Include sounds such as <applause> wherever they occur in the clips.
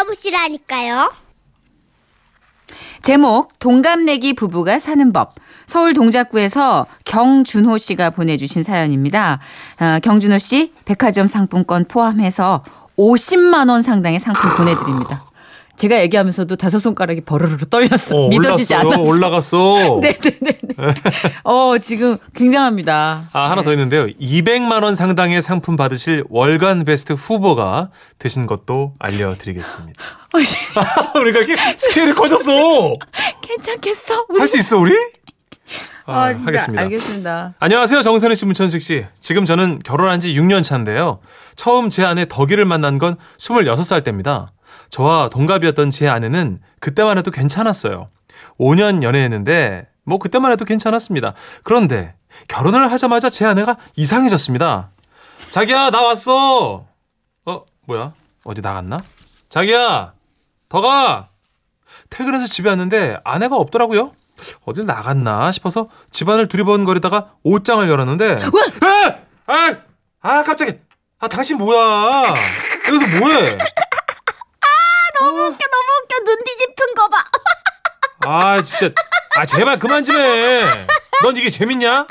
들어보시라니까요. 제목 동갑내기 부부가 사는 법. 서울 동작구에서 경준호 씨가 보내주신 사연입니다. 아, 경준호 씨 백화점 상품권 포함해서 50만 원 상당의 상품 보내드립니다. 제가 얘기하면서도 다섯 손가락이 버르르 떨렸어. 어, 믿어지지. 않았어. 올라갔어. <laughs> 네네네. 어 지금 굉장합니다. 아, 하나 더 있는데요. 200만 원 상당의 상품 받으실 월간 베스트 후보가 되신 것도 알려드리겠습니다. <laughs> <laughs> 우리가 이렇게 스케일이 커졌어. 괜찮겠어? 할 수 있어, 우리? 아, 아, 하겠습니다. 알겠습니다. 안녕하세요. 정선혜 씨, 문천식 씨. 지금 저는 결혼한 지 6년 차인데요. 처음 제 아내 덕이를 만난 건 26살 때입니다. 저와 동갑이었던 제 아내는 그때만 해도 괜찮았어요. 5년 연애했는데 뭐 그때만 해도 괜찮았습니다. 그런데 결혼을 하자마자 제 아내가 이상해졌습니다. 자기야, 나 왔어. 어, 뭐야? 어디 나갔나? 자기야, 덕아. 퇴근해서 집에 왔는데 아내가 없더라고요. 어딜 나갔나 싶어서 집안을 두리번거리다가 옷장을 열었는데 에! 아! 아 깜짝이야 아 당신 뭐야 여기서 뭐해 너무 웃겨 너무 웃겨 눈 뒤집힌 거 봐. <laughs> 아 진짜 아 제발 그만 좀 해 넌 이게 재밌냐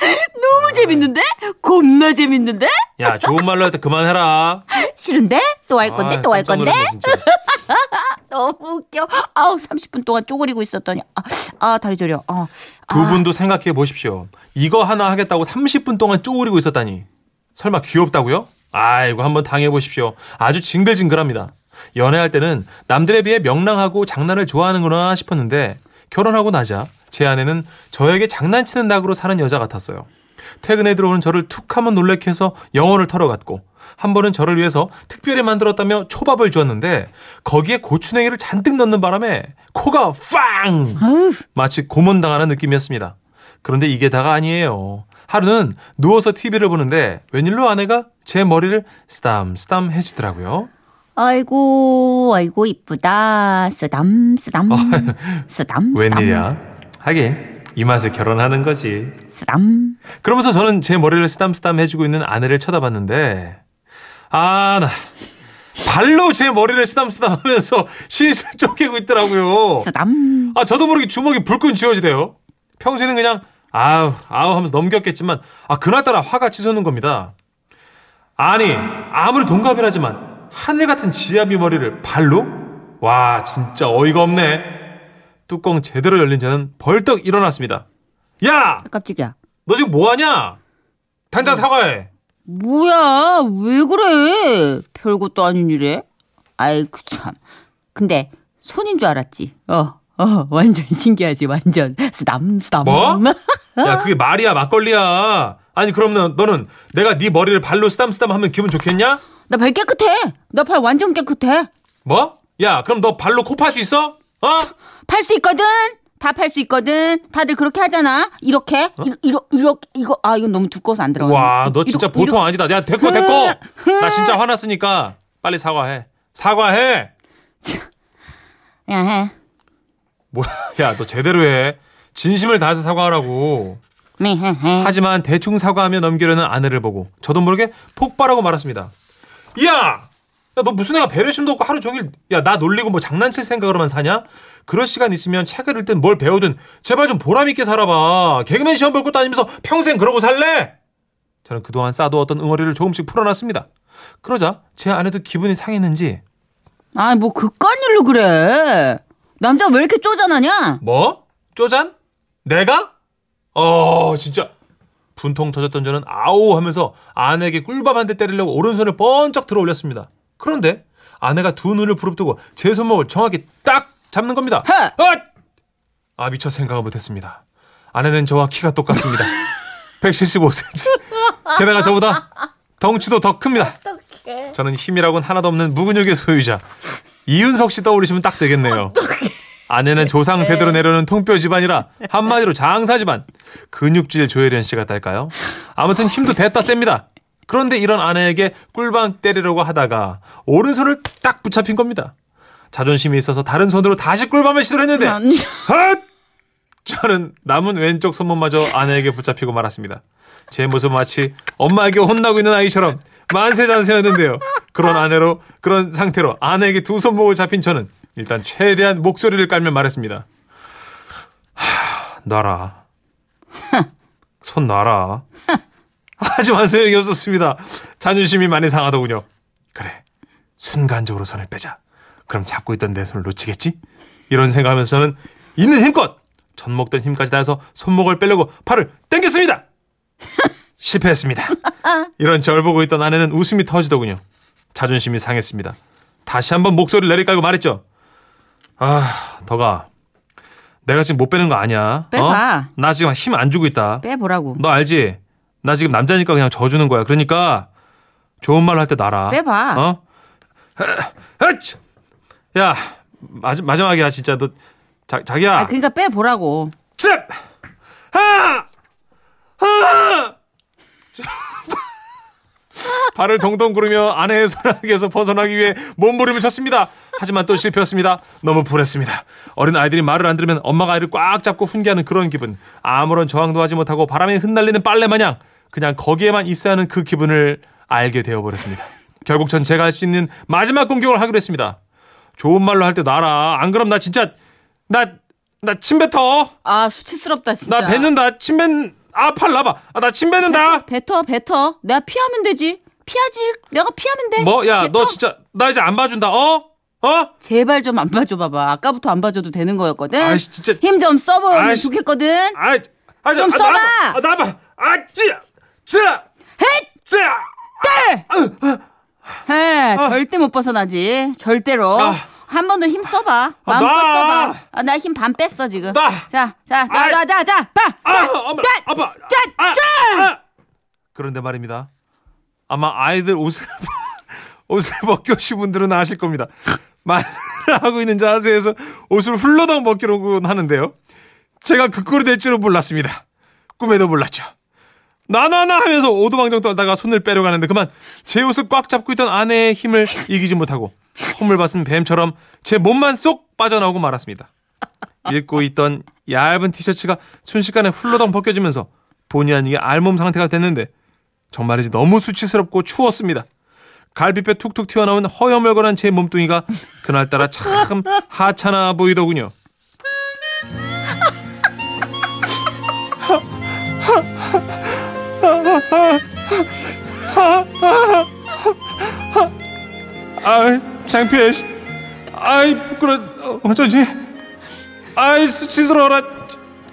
너무 재밌는데? 겁나 재밌는데? 야 좋은 말로 할 때 그만해라 싫은데? 또 할 건데 아, 또 할 깜짝 건데? 놀랐네, 진짜. <laughs> 너무 웃겨. 아우 30분 동안 쪼그리고 있었더니 아, 아 다리 저려. 어. 두 아, 분도 생각해 보십시오 이거 하나 하겠다고 30분 동안 쪼그리고 있었다니 설마 귀엽다고요 아이고 한번 당해 보십시오 아주 징글징글합니다 연애할 때는 남들에 비해 명랑하고 장난을 좋아하는구나 싶었는데 결혼하고 나자 제 아내는 저에게 장난치는 낙으로 사는 여자 같았어요. 퇴근에 들어오는 저를 툭 하면 놀래켜 해서 영혼을 털어갔고 한 번은 저를 위해서 특별히 만들었다며 초밥을 주었는데 거기에 고추냉이를 잔뜩 넣는 바람에 코가 빵! 마치 고문당하는 느낌이었습니다. 그런데 이게 다가 아니에요. 하루는 누워서 TV를 보는데 웬일로 아내가 제 머리를 쓰담쓰담 해주더라고요. 아이고 아이고 이쁘다. 쓰담 쓰담 쓰담 쓰담 어. 웬일이야? 하긴 이 맛에 결혼하는 거지. 쓰담. 그러면서 저는 제 머리를 쓰담쓰담 해주고 있는 아내를 쳐다봤는데 아 나 발로 제 머리를 쓰담쓰담 하면서 실실 쪼개고 있더라고요. 쓰담. 아 저도 모르게 주먹이 불끈 쥐어지대요. 평소에는 그냥 아우 아우 하면서 넘겼겠지만 아 그날따라 화가 치솟는 겁니다. 아니 아무리 동갑이라지만 하늘 같은 지아비 머리를 발로? 와 진짜 어이가 없네. 뚜껑 제대로 열린 저는 벌떡 일어났습니다. 야! 깜짝이야. 너 지금 뭐 하냐? 당장 사과해. 뭐야 왜 그래? 별것도 아닌 일에. 아이고 참. 근데 손인 줄 알았지. 어. 어, 완전 신기하지, 완전. 쓰담, 쓰담. 뭐? <laughs> 야 그게 말이야 막걸리야. 아니 그럼 너, 너는 내가 네 머리를 발로 쓰담쓰담 하면 기분 좋겠냐? 나 발 깨끗해. 나발 완전 깨끗해. 뭐? 야 그럼 너 발로 코 팔 수 있어? 어? 팔 수 있거든. 다 팔 수 있거든. 다들 그렇게 하잖아. 이렇게, 이렇게, 이렇게, 이거 아 이건 너무 두꺼워서 안 들어가. 와너 진짜 보통 아니다. 야 됐고 됐고. 나 진짜 화났으니까 빨리 사과해. 사과해. 야 해. 뭐야 야 너 제대로 해. 진심을 다해서 사과하라고. 네. 하지만 대충 사과하며 넘기려는 아내를 보고 저도 모르게 폭발하고 말았습니다. 야! 야, 너 무슨 애가 배려심도 없고 하루 종일 야, 나 놀리고 뭐 장난칠 생각으로만 사냐? 그럴 시간 있으면 책을 읽든 뭘 배우든 제발 좀 보람 있게 살아봐. 개그맨 시험 볼 것도 아니면서 평생 그러고 살래? 저는 그동안 쌓아두었던 응어리를 조금씩 풀어놨습니다. 그러자 제 아내도 기분이 상했는지 아이 뭐 그깟 일로 그래. 남자 왜 이렇게 쪼잔하냐? 뭐? 쪼잔? 내가? 어, 진짜. 분통 터졌던 저는 아오 하면서 아내에게 꿀밤 한대 때리려고 오른손을 번쩍 들어 올렸습니다. 그런데 아내가 두 눈을 부릅뜨고 제 손목을 정확히 딱 잡는 겁니다. 해! 어! 아, 미처 생각을 못했습니다. 아내는 저와 키가 똑같습니다. <laughs> 175cm. 게다가 저보다 덩치도 더 큽니다. 저는 힘이라고는 하나도 없는 무근육의 소유자. 이윤석 씨 떠올리시면 딱 되겠네요. 아내는 조상 대대로 내려오는 통뼈 집안이라 한마디로 장사 집안. 근육질 조혜련 씨 같달까요? 아무튼 힘도 됐다 셉니다. 그런데 이런 아내에게 꿀밤 때리려고 하다가 오른손을 딱 붙잡힌 겁니다. 자존심이 있어서 다른 손으로 다시 꿀밤을 시도했는데 아니, 헛! 저는 남은 왼쪽 손목마저 아내에게 붙잡히고 말았습니다. 제 모습 마치 엄마에게 혼나고 있는 아이처럼 만세 잔세였는데요. 그런 아내로 그런 상태로 아내에게 두 손목을 잡힌 저는 일단 최대한 목소리를 깔며 말했습니다. 하, 놔라. <laughs> 손 놔라. 하지만 소용이 없었습니다. 자존심이 많이 상하더군요. 그래. 순간적으로 손을 빼자. 그럼 잡고 있던 내 손을 놓치겠지? 이런 생각하면서 저는 있는 힘껏 전 먹던 힘까지 다해서 손목을 빼려고 팔을 당겼습니다. <laughs> 실패했습니다. 이런 절 보고 있던 아내는 웃음이 터지더군요. 자존심이 상했습니다. 다시 한번 목소리를 내리깔고 말했죠. 아, 더가. 내가 지금 못 빼는 거 아니야. 빼봐. 어? 나 지금 힘 안 주고 있다. 빼보라고. 너 알지? 나 지금 남자니까 그냥 져주는 거야. 그러니까 좋은 말 할때 놔라. 빼봐. 어? <laughs> 헛! 야, 마지, 마지막이야 진짜 너 자, 자기야. 아, 그러니까 빼보라고. 쯧! 하! 하! <laughs> 발을 동동 구르며 아내의 손아귀에서 벗어나기 위해 몸부림을 쳤습니다. 하지만 또 실패였습니다. 너무 불했습니다. 어린 아이들이 말을 안 들으면 엄마가 아이를 꽉 잡고 훈계하는 그런 기분. 아무런 저항도 하지 못하고 바람에 흩날리는 빨래 마냥 그냥 거기에만 있어야 하는 그 기분을 알게 되어버렸습니다. 결국 전 제가 할 수 있는 마지막 공격을 하기로 했습니다. 좋은 말로 할때 놔라. 안 그럼 나 진짜 나 나 침 뱉어. 아, 수치스럽다, 진짜. 나 뱉는다. 침 뱉. 아, 팔 나봐. 아, 나 침 뱉는다. 뱉어, 뱉어. 내가 피하면 되지. 피하지. 내가 피하면 돼. 뭐, 야, 너. 진짜 나 이제 안 봐준다. 어? 어? 제발 좀 안 봐줘 봐봐. 아까부터 안 봐줘도 되는 거였거든. 아이씨, 진짜. 힘 좀 써보면 아이씨. 좋겠거든. 아, 아, 좀 아, 써봐. 아, 나봐. 아, 찌, 찌, 헷! 찌. 해, 절대 못 벗어나지. 절대로. 아. 한번 더 힘 써봐. 마음껏 나. 써봐. 아, 나힘 반 뺐어, 지금. 나. 자, 자, 자, 아이. 자, 자, 자, 봐. 아, 엄마, 아빠. 아, 짜. 아. 그런데 말입니다. 아마 아이들 옷을 <laughs> 옷을 벗겨오신 분들은 아실 겁니다. 마스를 하고 있는 자세에서 옷을 훌러덩 벗기려고 하는데요. 제가 그 꼴이 될 줄은 몰랐습니다. 꿈에도 몰랐죠. 나나나 하면서 오도방정 떨다가 손을 빼려 가는데 그만 제 옷을 꽉 잡고 있던 아내의 힘을 이기지 못하고 허물벗은 뱀처럼 제 몸만 쏙 빠져나오고 말았습니다. 입고 있던 얇은 티셔츠가 순식간에 훌러덩 벗겨지면서 본의 아니게 알몸 상태가 됐는데 정말이지 너무 수치스럽고 추웠습니다. 갈비뼈 툭툭 튀어나온 허여멀건한 제 몸뚱이가 그날따라 참 하찮아 보이더군요. 아이 창피해 씨. 아이 부끄러 어, 어쩌지 아이 수치스러워라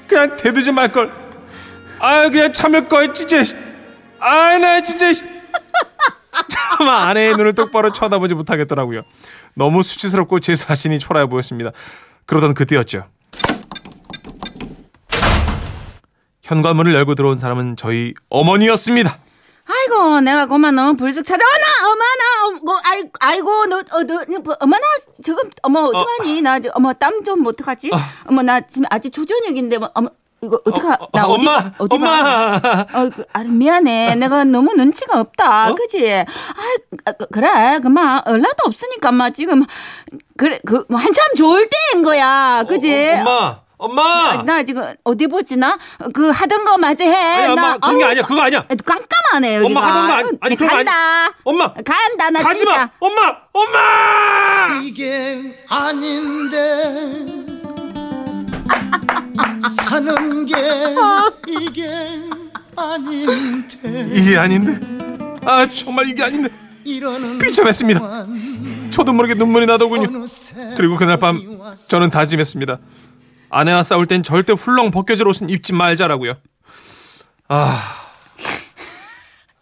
그냥 대드지 말걸 아이 그냥 참을 걸 진짜 씨. 아이 나 진짜 씨. 차마 아내의 눈을 똑바로 쳐다보지 못하겠더라고요 너무 수치스럽고 제 자신이 초라해 보였습니다 그러던 그때였죠 현관문을 열고 들어온 사람은 저희 어머니였습니다 아이고, 내가 그만 너무 불쑥 찾아와나, 어머나, 어머, 아이, 아이고, 너, 어, 너, 뭐, 어머나, 지금, 어머, 어떡하니? 나, 저, 어머, 땀 좀 어떡하지? 어 머, 나 지금 아직 초저녁인데, 뭐, 어머, 이거 어떡하, 어, 나 어, 어디, 엄마, 어디 엄마. 봐. 어, 그, 아, 미안해. 내가 너무 눈치가 없다. 어? 그지? 아, 아, 그- 그래. 그만, 연락도 없으니까, 마 지금, 그래, 그, 뭐 한참 좋을 때인 거야. 그지? 어, 엄마 엄마 아, 나 지금 어디 보지 나? 그 하던 거 마저 해. 아니, 엄마, 나 그런 게 아우, 아니야. 그거 아니야. 깜깜하네 여기가. 엄마 하던 거 아니- 아니, 그런 거 간다. 엄마 간다 나 가지마 진짜. 엄마 엄마 이게 아닌데 사는 게 이게 아닌데 이게 아닌데 아 정말 이게 아닌데 비참했습니다. 저도 모르게 눈물이 나더군요 그리고 그날 밤. 저는 다짐했습니다 아내와 싸울 땐 절대 훌렁 벗겨질 옷은 입지 말자라고요 아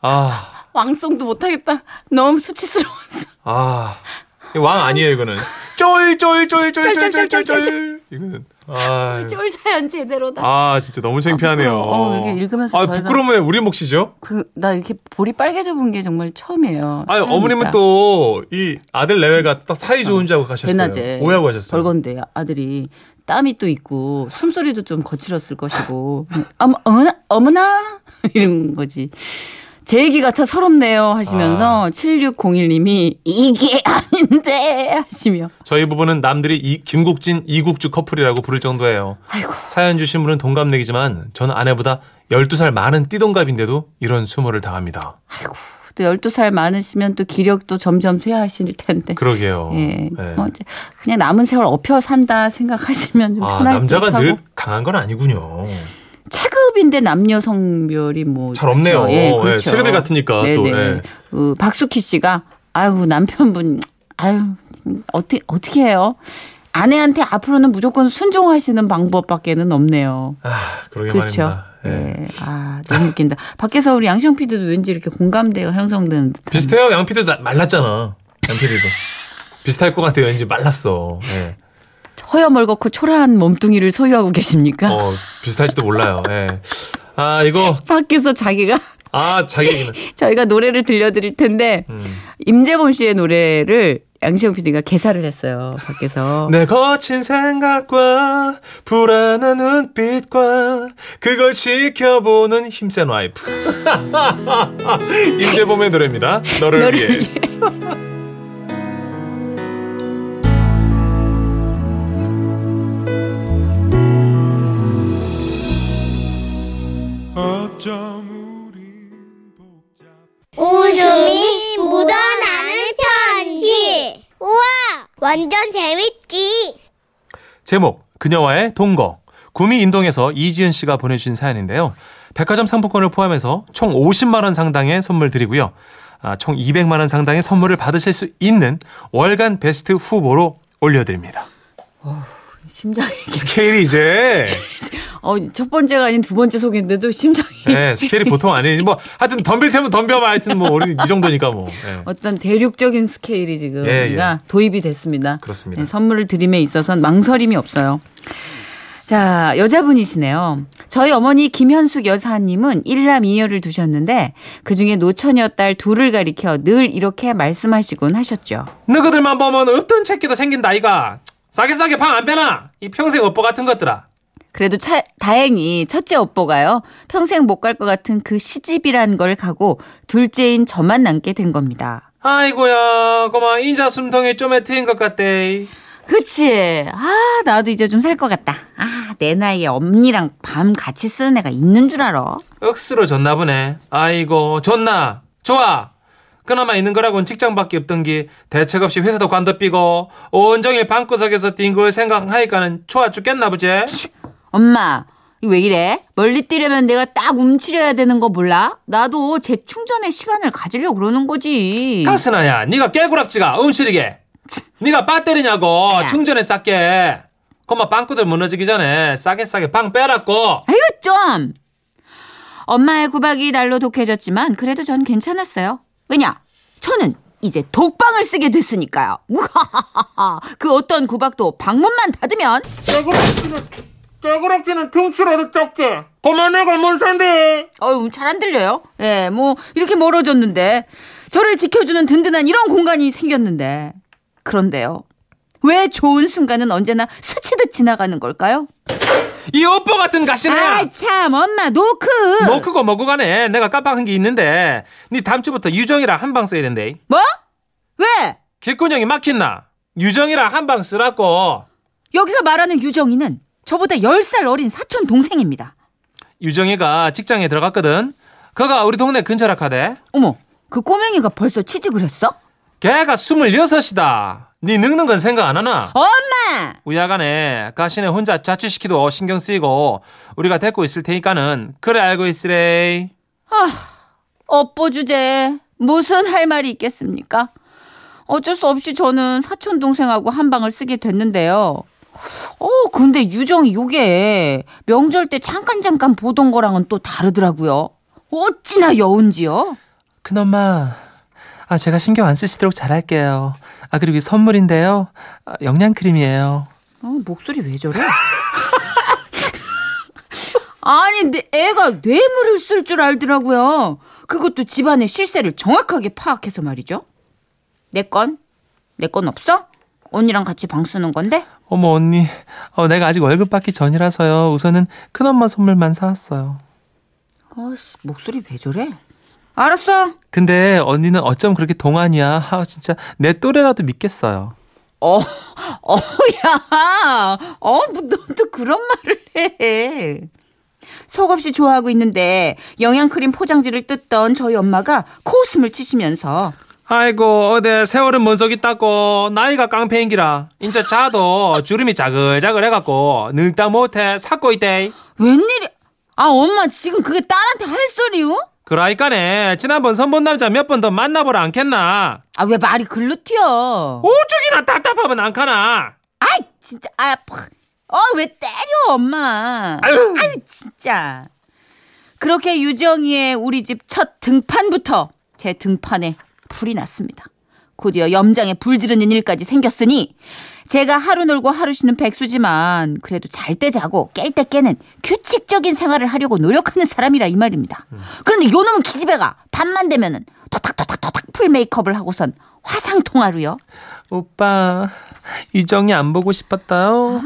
아, 왕송도 못하겠다. 너무 수치스러웠어. 아. 왕 아니에요, 이거는. 쫄쫄쫄쫄쫄쫄쫄쫄. 이거는. 아. <laughs> 쫄 사연 제대로다. 아, 진짜 너무 창피하네요. 부끄러워. 어, 이렇게 읽으면서 아, 왜 우리 몫이죠? 그 나 이렇게 볼이 빨개져 본 게 정말 처음이에요. 아니, 어머님은 또 이 아들 내외가 딱 사이 좋은 줄 알고 가셨어요. 대낮에 오해하고 가셨어요. 벌건데 아들이 땀이 또 있고 숨소리도 좀 거칠었을 것이고 <laughs> 어머 어머나 어머나 <laughs> 이런 거지. 제 얘기 같아 서럽네요 하시면서 7601님이 이게 아닌데 하시며 저희 부부는 남들이 이 김국진, 이국주 커플이라고 부를 정도예요. 아이고 사연 주신 분은 동갑내기지만 저는 아내보다 12살 많은 띠동갑인데도 이런 수모를 당합니다. 아이고 또 12살 많으시면 또 기력도 점점 쇠하실 텐데. 그러게요. 예. 네. 뭐 이제 그냥 남은 세월 업혀 산다 생각하시면 좀 아, 편할 남자가. 늘 강한 건 아니군요. 체급인데 남녀 성별이 뭐 잘 없네요. 그렇죠. 예, 예, 그렇죠. 체급이 같으니까 또, 네네. 예. 그 박수키 씨가 아유 남편분 아유 어떻게 어떻게 해요? 아내한테 앞으로는 무조건 순종하시는 방법밖에는 없네요. 아, 그러게 그렇죠. 말입니다. 예. 예. 아 너무 웃긴다. 밖에서 우리 양시영 PD도 왠지 이렇게 공감대가 형성되는 듯한. 비슷해요. 양피도 나- 말랐잖아. 양 피디도. 비슷할 것 같아요. 왠지 말랐어. 예. 허여멀겋고 초라한 몸뚱이를 소유하고 계십니까? 어, 비슷할지도 몰라요. 예. 아, 이거, 밖에서 자기가 아, 자기. <laughs> 저희가 노래를 들려드릴 텐데 음. 임재범 씨의 노래를 양시영 PD가 개사를 했어요. 밖에서. <laughs> 내 거친 생각과 불안한 눈빛과 그걸 지켜보는 힘센 와이프. <laughs> 임재범의 노래입니다. 너를, 너를 위해. 위해. 웃음이 묻어나는 편지. 우와, 완전 재밌지. 제목 그녀와의 동거 구미 인동에서 이지은 씨가 보내주신 사연인데요. 백화점 상품권을 포함해서 총 50만 원 상당의 선물 드리고요. 아, 총 200만 원 상당의 선물을 받으실 수 있는 월간 베스트 후보로 올려드립니다. 심장이. 스케일이 이제 <laughs> 어, 첫 번째가 아닌 두 번째 소개인데도 심장이. 네, 스케일이 보통 아니지 뭐 하여튼 덤빌 테면 덤벼봐 하여튼 뭐 우리 이 정도니까 뭐 예. 어떤 대륙적인 스케일이 지금 예, 우리가 도입이 됐습니다. 그렇습니다. 네, 선물을 드림에 있어서는 망설임이 없어요. 자, 여자분이시네요. 저희 어머니 김현숙 여사님은 일남 이녀를 두셨는데 그중에 노처녀 딸 둘을 가리켜 늘 이렇게 말씀하시곤 하셨죠. 너희들만 보면 없던 새끼도 생긴다 이가 싸게 싸게 방 안 빼나 이 평생 업보 같은 것들아 그래도 차, 다행히 첫째 오빠가요. 평생 못 갈 것 같은 그 시집이란 걸 가고 둘째인 저만 남게 된 겁니다. 아이고야 고마 인자 숨통이 좀 애트인 것 같대 그치? 아, 나도 이제 좀 살 것 같다. 아, 내 나이에 언니랑 밤 같이 쓰는 애가 있는 줄 알아. 억수로 줬나 보네 아이고 좋나 좋아 그나마 있는 거라고는 직장밖에 없던 게 대책 없이 회사도 관둬 삐고 온종일 방구석에서 뒹굴 생각하니까는 좋아 죽겠나 보지 엄마, 왜 이래? 멀리 뛰려면 내가 딱 움츠려야 되는 거 몰라? 나도 재충전의 시간을 가지려고 그러는 거지. 가스나야 네가 깨구락지가 움츠리게 네가 배터리냐고 야. 충전에 쌌게 그마 빵꾸들 무너지기 전에 싸게 싸게 방 빼라고 아유, 좀! 엄마의 구박이 날로 독해졌지만 그래도 전 괜찮았어요. 왜냐? 저는 이제 독방을 쓰게 됐으니까요. 우하하하하. <laughs> 그 어떤 구박도 방문만 닫으면 깨구락지는 깨구락지는 덩치라도 작지 그만 내가 뭔 산대 어우, 잘 안 들려요. 예, 뭐, 이렇게 멀어졌는데. 저를 지켜주는 든든한 이런 공간이 생겼는데. 그런데요. 왜 좋은 순간은 언제나 스치듯 지나가는 걸까요? 이 오빠 같은 가시나야 아, 참, 엄마, 노크! 뭐 크고 뭐고 간에 내가 깜빡한 게 있는데 네 다음 주부터 유정이랑 한 방 써야 된대 뭐? 왜? 길꾼형이 막힌나 유정이랑 한 방 쓰라고 여기서 말하는 유정이는 저보다 10살 어린 사촌 동생입니다. 유정이가 직장에 들어갔거든 그가 우리 동네 근처라 카대 어머, 그 꼬맹이가 벌써 취직을 했어? 걔가 스물여섯이다 네 늙는 건 생각 안 하나 엄마! 우야간에 가시네 혼자 자취시키도 신경 쓰이고 우리가 데리고 있을 테니까는 그래 알고 있으래 업보 주제. 무슨 할 말이 있겠습니까? 어쩔 수 없이 저는 사촌 동생하고 한 방을 쓰게 됐는데요. 어, 근데 유정이 요게 명절 때 잠깐 잠깐 보던 거랑은 또 다르더라고요. 어찌나 여운지요? 큰엄마 아 제가 신경 안 쓰시도록 잘할게요 아 그리고 이 선물인데요 아, 영양크림이에요 어, 목소리 왜 저래? <laughs> 아니, 내 애가 뇌물을 쓸 줄 알더라고요. 그것도 집안의 실세를 정확하게 파악해서 말이죠. 내 건? 내 건 없어? 언니랑 같이 방 쓰는 건데? 어머 언니 어, 내가 아직 월급 받기 전이라서요 우선은 큰엄마 선물만 사왔어요 아씨, 목소리 왜 저래? 알았어. 근데 언니는 어쩜 그렇게 동안이야 아 진짜 내 또래라도 믿겠어요 어, <laughs> 어, 야. 어, 뭐, 너도 그런 말을 해. 속없이 좋아하고 있는데 영양크림 포장지를 뜯던 저희 엄마가 코웃음을 치시면서 아이고 어데 세월은 먼석 있다고. 나이가 깡패인기라. 인제 자도 주름이 자글자글 해갖고 늙다 못해 삭고 있대. 웬일이? 아 엄마 지금 그게 딸한테 할 소리요? 그라이까네. 지난번 선본 남자 몇 번 더 만나보라 않겠나? 아 왜 말이 글로 튀어? 오죽이나 답답하면 안 카나? 아이 진짜 아어왜 때려 엄마? 아유. 아유 진짜. 그렇게 유정이의 우리 집 첫 등판부터 제 등판에 불이 났습니다 곧이어 염장에 불 지르는 일까지 생겼으니 제가 하루 놀고 하루 쉬는 백수지만 그래도 잘 때 자고 깰 때 깨는 규칙적인 생활을 하려고 노력하는 사람이라 이 말입니다. 그런데 요놈은 기집애가 밤만 되면은 토닥토닥토닥 풀 메이크업을 하고선 화상 통화로요. 오빠 유정이 안 보고 싶었다요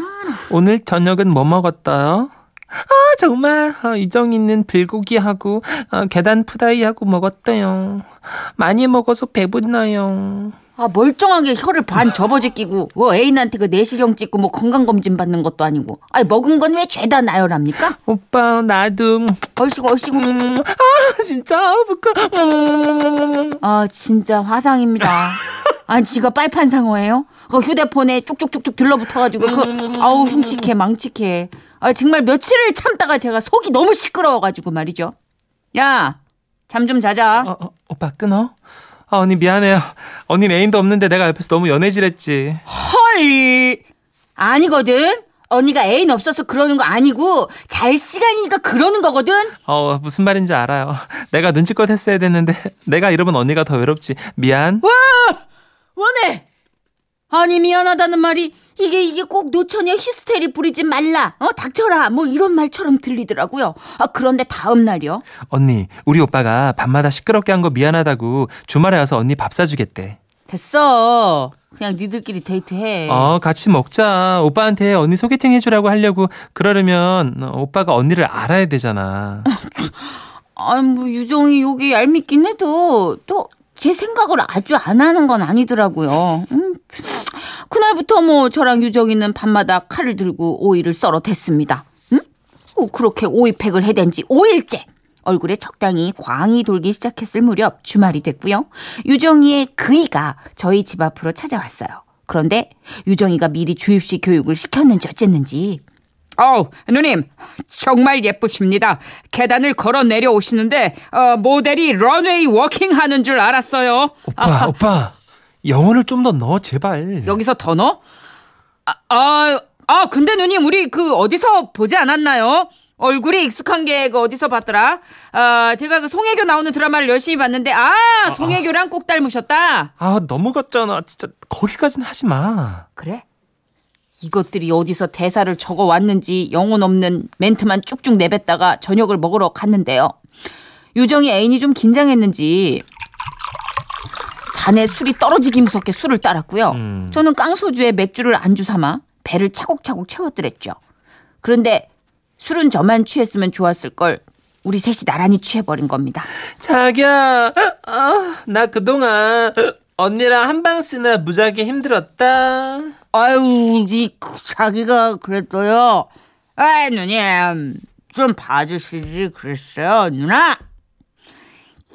오늘 저녁은 뭐 먹었다요 아 정말. 아, 유정이는 불고기하고 아, 계단 프라이하고 먹었대요. 많이 먹어서 배불러요 아 멀쩡하게 혀를 반 접어제끼고 뭐 애인한테 그 내시경 찍고 뭐 건강검진 받는 것도 아니고 아니 먹은 건 왜 죄다 나열합니까? 오빠 나도 얼씨구 얼씨구 음, 아 진짜 부끄 음. 아 진짜 화상입니다. 아 지가 빨판 상어예요? 그 휴대폰에 쭉쭉쭉쭉 들러붙어가지고 그 아우 흉측해 망측해. 아 정말 며칠을 참다가 제가 속이 너무 시끄러워가지고 말이죠. 야 잠 좀 자자. 어, 어, 오빠 끊어 아 언니 미안해요. 언니 애인도 없는데 내가 옆에서 너무 연애질했지. 헐! 아니거든. 언니가 애인 없어서 그러는 거 아니고 잘 시간이니까 그러는 거거든. 어 무슨 말인지 알아요. 내가 눈치껏 했어야 됐는데 내가 이러면 언니가 더 외롭지. 미안. 원해. 아니 미안하다는 말이 이게 이게 꼭 노처녀 히스테리 부리지 말라. 어 닥쳐라. 뭐 이런 말처럼 들리더라고요. 아 그런데 다음 날이요. 언니 우리 오빠가 밤마다 시끄럽게 한 거 미안하다고 주말에 와서 언니 밥 사주겠대 됐어. 그냥 니들끼리 데이트해. 어 같이 먹자 오빠한테 언니 소개팅 해주라고 하려고 그러려면 어, 오빠가 언니를 알아야 되잖아 <laughs> 아니 뭐 유정이 여기 얄밉긴 해도 또 제 생각을 아주 안 하는 건 아니더라고요. 음, 그날부터 뭐 저랑 유정이는 밤마다 칼을 들고 오이를 썰어 댔습니다. 음? 어, 그렇게 오이팩을 해댄 지 5일째. 얼굴에 적당히 광이 돌기 시작했을 무렵 주말이 됐고요. 유정이의 그이가 저희 집 앞으로 찾아왔어요. 그런데 유정이가 미리 주입식 교육을 시켰는지 어쨌는지 어우, 누님, 정말 예쁘십니다. 계단을 걸어 내려오시는데, 어, 모델이 런웨이 워킹 하는 줄 알았어요. 오빠 오빠 영혼을 좀 더 넣어 제발 여기서 더 넣어? 아, 아, 아, 근데 누님, 우리 그 어디서 보지 않았나요? 얼굴이 익숙한 게 그 어디서 봤더라? 아, 제가 그 송혜교 나오는 드라마를 열심히 봤는데, 아, 송혜교랑 꼭 닮으셨다. 아 넘어갔잖아 진짜 거기까지는 하지 마 그래? 이것들이 어디서 대사를 적어 왔는지 영혼 없는 멘트만 쭉쭉 내뱉다가 저녁을 먹으러 갔는데요. 유정이 애인이 좀 긴장했는지 잔에 술이 떨어지기 무섭게 술을 따랐고요. 음. 저는 깡소주에 맥주를 안주 삼아 배를 차곡차곡 채웠더랬죠. 그런데 술은 저만 취했으면 좋았을 걸 우리 셋이 나란히 취해버린 겁니다. 자기야 아, 나 그동안 언니랑 한방 쓰느라 무지하게 힘들었다 아유, 이 자기가 그랬어요. 아, 누님, 좀 봐주시지 그랬어요, 누나.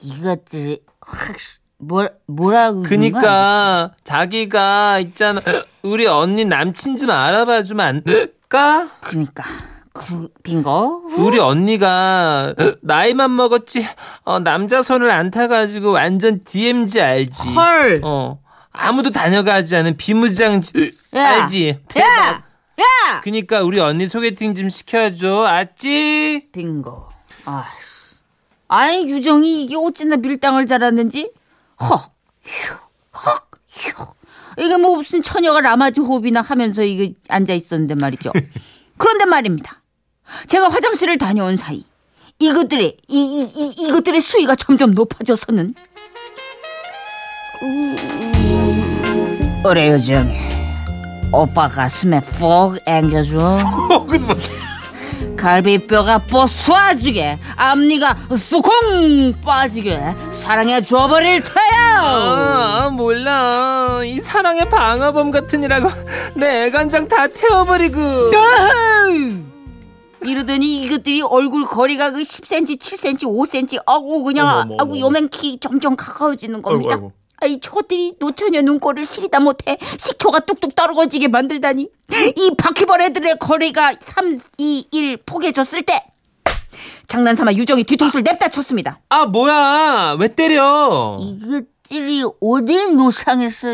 이것들이 확 뭐, 뭐라고? 그니까 자기가 있잖아 우리 언니 남친 좀 알아봐 주면 안 될까? 그니까 그 빙고 우리 언니가 나이만 먹었지 어, 남자 손을 안 타가지고 완전 DMZ 알지? 헐. 어 아무도 다녀가지 않은 비무장 야. 알지? 대박. 야, 야, 그니까 우리 언니 소개팅 좀 시켜줘 알지? 빙고. 아씨, 아니 유정이 이게 어찌나 밀당을 잘하는지 헉, 휴, 헉, 휴. 이게 뭐 무슨 처녀가 라마즈 호흡이나 하면서 이게 앉아 있었는데 말이죠. <laughs> 그런데 말입니다. 제가 화장실을 다녀온 사이 이것들의 이, 이, 이, 이것들의 수위가 점점 높아져서는 그래 요정이 오빠 가슴에 푹 앵겨줘. 갈비뼈가 뽀쏴지게 앞니가 쑥콩 빠지게 사랑해 줘버릴 테야! 아 몰라. 이 사랑의 방화범 같으니라고 내 애간장 다 태워버리고. 이러더니 이것들이 얼굴 거리가 그 10cm, 7cm, 5cm, 아구 그냥 어머, 어머. 요만키 점점 가까워지는 겁니다. 아이고, 아이고. 아이 저것들이 노처녀 눈꼴을 시리다 못해 식초가 뚝뚝 떨어지게 만들다니 이 바퀴벌레들의 거리가 3, 2, 1 포개졌을 때 장난삼아 유정이 뒤통수를 냅다 쳤습니다. 아 뭐야 왜 때려? 이것들이 어딜 노상했어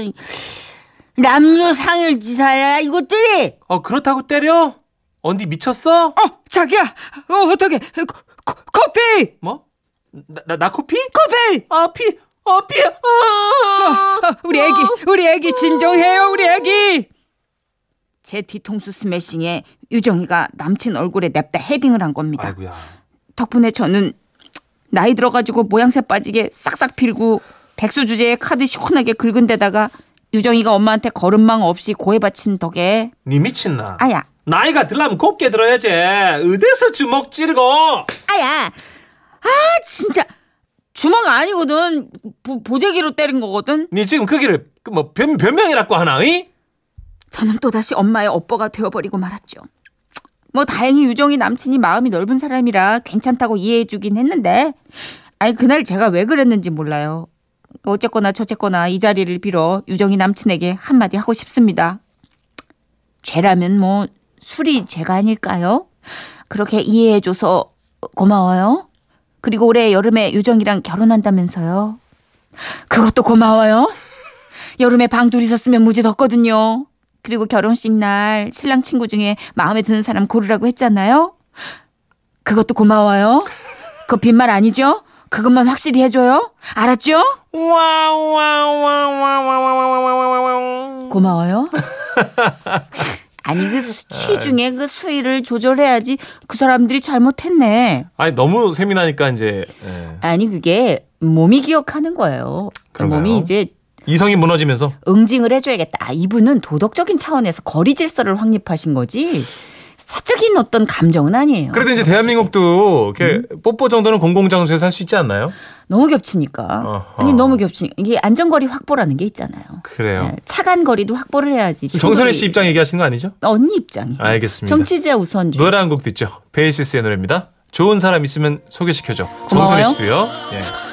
남녀 상일지사야 이것들이 어 그렇다고 때려? 언니 미쳤어? 어 자기야 어 어떻게 커피 뭐? 나, 나, 나 코피? 커피 아 피, 아 피, 아. 어, 우리 애기 우리 애기 진정해요 우리 애기 제 뒤통수 스매싱에 유정이가 남친 얼굴에 냅다 헤딩을 한 겁니다 아이고야. 덕분에 저는 나이 들어가지고 모양새 빠지게 싹싹 필고 백수 주제에 카드 시원하게 긁은 데다가 유정이가 엄마한테 걸음망 없이 고해 바친 덕에 니 미친나? 아야 나이가 들라면 곱게 들어야지. 어디서 주먹 찌르고? 아야 아 진짜 주먹 아니거든 보, 보재기로 때린 거거든 니 지금 거기를 그뭐 변, 변명이라고 하나? 이? 저는 또다시 엄마의 업보가 되어버리고 말았죠. 뭐 다행히 유정이 남친이 마음이 넓은 사람이라 괜찮다고 이해해주긴 했는데 아니 그날 제가 왜 그랬는지 몰라요. 어쨌거나 저쨌거나 이 자리를 빌어 유정이 남친에게 한마디 하고 싶습니다. 죄라면 뭐 술이 죄가 아닐까요? 그렇게 이해해줘서 고마워요. 그리고 올해 여름에 유정이랑 결혼한다면서요. 그것도 고마워요. 여름에 방 둘이서 쓰면 무지 덥거든요. 그리고 결혼식 날 신랑 친구 중에 마음에 드는 사람 고르라고 했잖아요. 그것도 고마워요. 그 빈말 아니죠? 그것만 확실히 해줘요. 알았죠? 고마워요. 아니 그취 중에 그 수위를 조절해야지 그 사람들이 잘못했네. 아니 너무 세민하니까 이제 예. 아니 그게 몸이 기억하는 거예요. 그런가요? 몸이 이제 이성이 무너지면서 응징을 해줘야겠다. 아, 이분은 도덕적인 차원에서 거리 질서를 확립하신 거지 사적인 어떤 감정은 아니에요. 그래도 이제 대한민국도 이렇게 뽀뽀 정도는 공공장소에서 할 수 있지 않나요? 너무 겹치니까. 어허. 아니 너무 겹치니까 이게 안전거리 확보라는 게 있잖아요. 그래요. 예, 차간 거리도 확보를 해야지. 정선혜 씨 입장 얘기하시는 거 아니죠? 언니 입장이. 알겠습니다. 정치자 우선주의. 노래 한 곡 듣죠. 베이시스의 노래입니다. 좋은 사람 있으면 소개시켜줘. 정선혜 씨도요. 예.